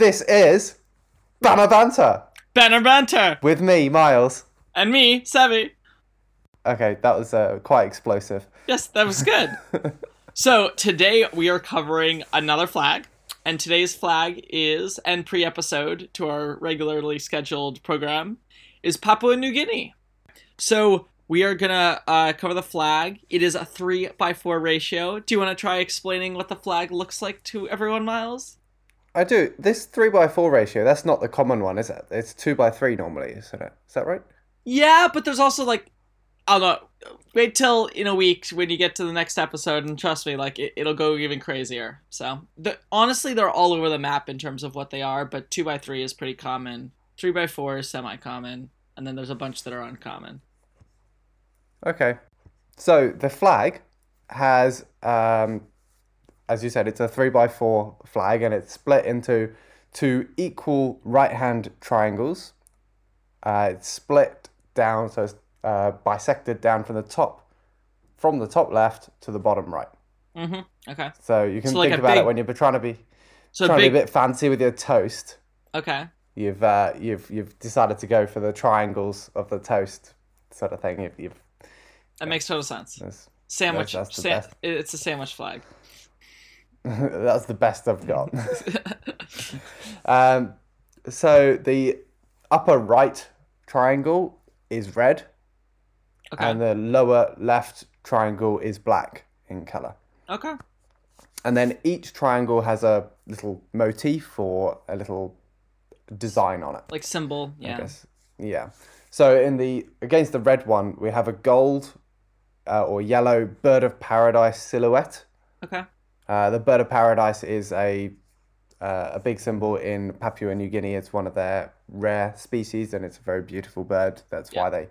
This is Banner Banter Banner Banter! with me, Miles. And me, Sevy. Okay, that was uh, quite explosive. Yes, that was good. so today we are covering another flag. And today's flag is, and pre episode to our regularly scheduled program, is Papua New Guinea. So we are gonna uh, cover the flag. It is a three by four ratio. Do you want to try explaining what the flag looks like to everyone, Miles? I do. This 3 by 4 ratio, that's not the common one, is it? It's 2 by 3 normally, isn't it? Is that right? Yeah, but there's also like, I don't know. Wait till in a week when you get to the next episode, and trust me, like it, it'll go even crazier. So, the, honestly, they're all over the map in terms of what they are. But two by three is pretty common. Three by four is semi-common, and then there's a bunch that are uncommon. Okay. So the flag has, um, as you said, it's a 3 by 4 flag and it's split into two equal right hand triangles. Uh, it's split down, so it's uh, bisected down from the top, from the top left to the bottom right. Mm-hmm. Okay. So you can So think a about big- it when you're trying to be So trying big. to be a bit fancy with your toast. Okay. You've uh, you've you've decided to go for the triangles of the toast sort of thing. You've, you've That makes total sense. that's, Sandwich. that's the sa- it's a sandwich flag. that's the best I've got. um, so the upper right triangle is red, Okay. and the lower left triangle is black in color. okay. And then each triangle has a little motif or a little design on it. Like symbol. Yeah. Yeah. So in the against the red one, we have a gold uh, or yellow bird of paradise silhouette. Okay. Uh, the bird of paradise is a uh, a big symbol in Papua New Guinea. It's one of their rare species, and it's a very beautiful bird. That's why they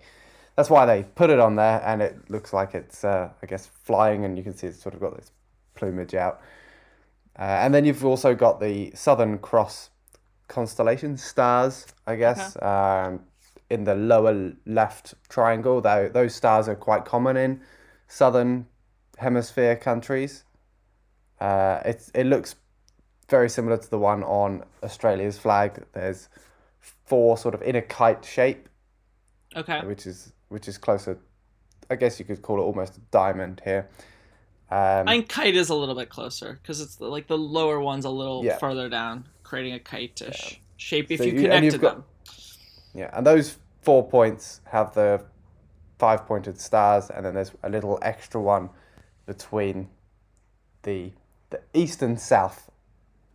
that's why they put it on there, and it looks like it's uh, I guess flying, and you can see it's sort of got this plumage out. Uh, and then you've also got the Southern Cross constellation stars, I guess, um, in the lower left triangle. Though those stars are quite common in southern hemisphere countries. Uh, it's it looks very similar to the one on Australia's flag. There's four sort of in a kite shape, Okay. which is which is closer. I guess you could call it almost a diamond here. Um, I think kite is a little bit closer because it's like the lower one's a little Yeah. further down, creating a kite-ish shape if So you you- connected got- them. Yeah, and those four points have the five pointed stars, and then there's a little extra one between the the east and south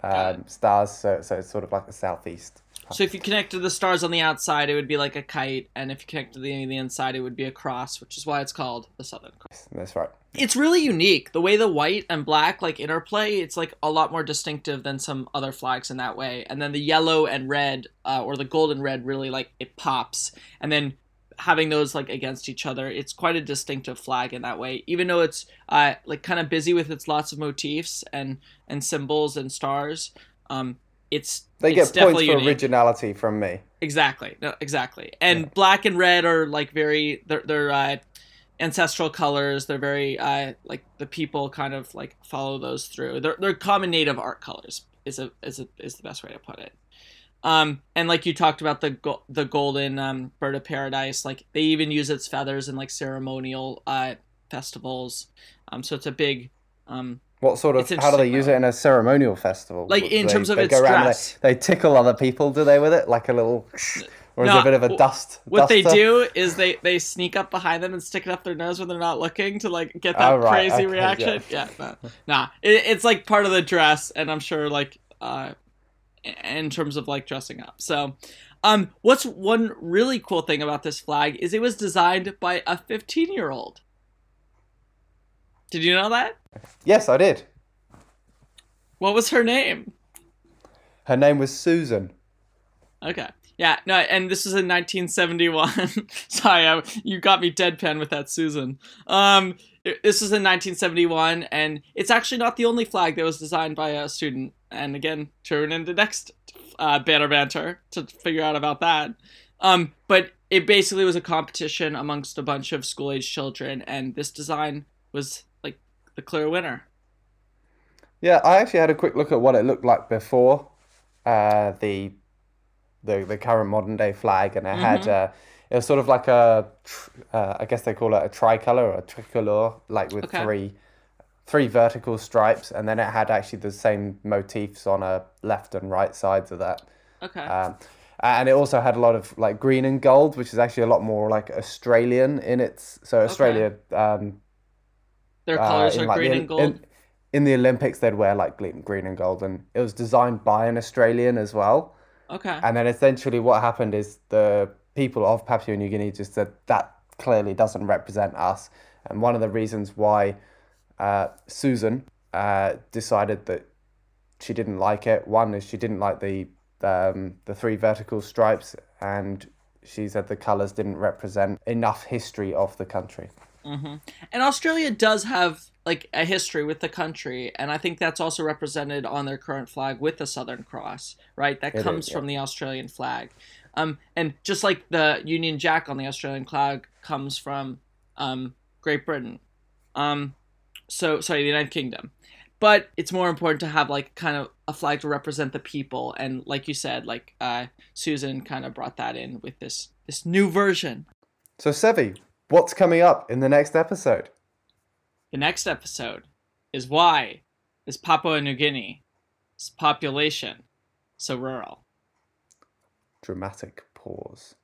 um, stars. So so it's sort of like the southeast. So if you connected the stars on the outside, it would be like a kite, and if you connected the the inside, it would be a cross, which is why it's called the Southern Cross. That's right. It's really unique the way the white and black like interplay. It's like a lot more distinctive than some other flags in that way. And then the yellow and red, uh, or the golden red, really like it pops. And then having those like against each other, it's quite a distinctive flag in that way. Even though it's uh, like kind of busy with its lots of motifs and and symbols and stars, um, it's They it's get points for unique. originality from me. Exactly. No, exactly. And black and red are like very they're they're uh, ancestral colors. They're very uh, like the people kind of like follow those through. They're they're common native art colors. Is a is a is the best way to put it. Um, and like you talked about the go- the golden um, bird of paradise, like they even use its feathers in like ceremonial uh, festivals. Um, so it's a big um, What sort of? How do they use it in a ceremonial festival? Like, in they- terms of they its go around and dress. They, they tickle other people, do they? With it, like a little, or is No, it a bit of a dust? What they do is they they sneak up behind them and stick it up their nose when they're not looking to like get that Oh, right, crazy okay, reaction. Yeah, nah, nah. It, it's like part of the dress, and I'm sure like uh, in terms of like dressing up. So, um, what's one really cool thing about this flag is it was designed by a 15 year old. Did you know that? Yes, I did. What was her name? Her name was Susan. Okay. Yeah, no, and this was in 1971. Sorry, I, you got me deadpan with that, Susan. Um, this was in 1971, and it's actually not the only flag that was designed by a student. And again, turn into next uh, banner banter to figure out about that. Um, but it basically was a competition amongst a bunch of school age children, and this design was like the clear winner. Yeah, I actually had a quick look at what it looked like before uh, the the the current modern day flag, and it had Mm-hmm. uh, it was sort of like a uh, I guess they call it a tricolor or a tricolor, like with Okay. three three vertical stripes, and then it had actually the same motifs on a left and right sides of that. Okay. Um, and it also had a lot of like green and gold, which is actually a lot more like Australian in its. So Australia, um, Their uh, colors in, are like, green the- and gold. In, in the Olympics, they'd wear like green and gold, and it was designed by an Australian as well. okay. And then essentially, what happened is the people of Papua New Guinea just said that clearly doesn't represent us. And one of the reasons why uh, Susan uh, decided that she didn't like it, one is she didn't like the um, the three vertical stripes, and she said the colours didn't represent enough history of the country. hmm And Australia does have like a history with the country, and I think that's also represented on their current flag with the Southern Cross, right? That It is, comes yeah. from the Australian flag. Um, and just like the Union Jack on the Australian flag comes from um, Great Britain. Um, so sorry, the United Kingdom. But it's more important to have like kind of a flag to represent the people, and like you said, like uh, Susan kind of brought that in with this this new version. So, Sevy, what's coming up in the next episode? The next episode is why is Papua New Guinea's population so rural? Dramatic pause.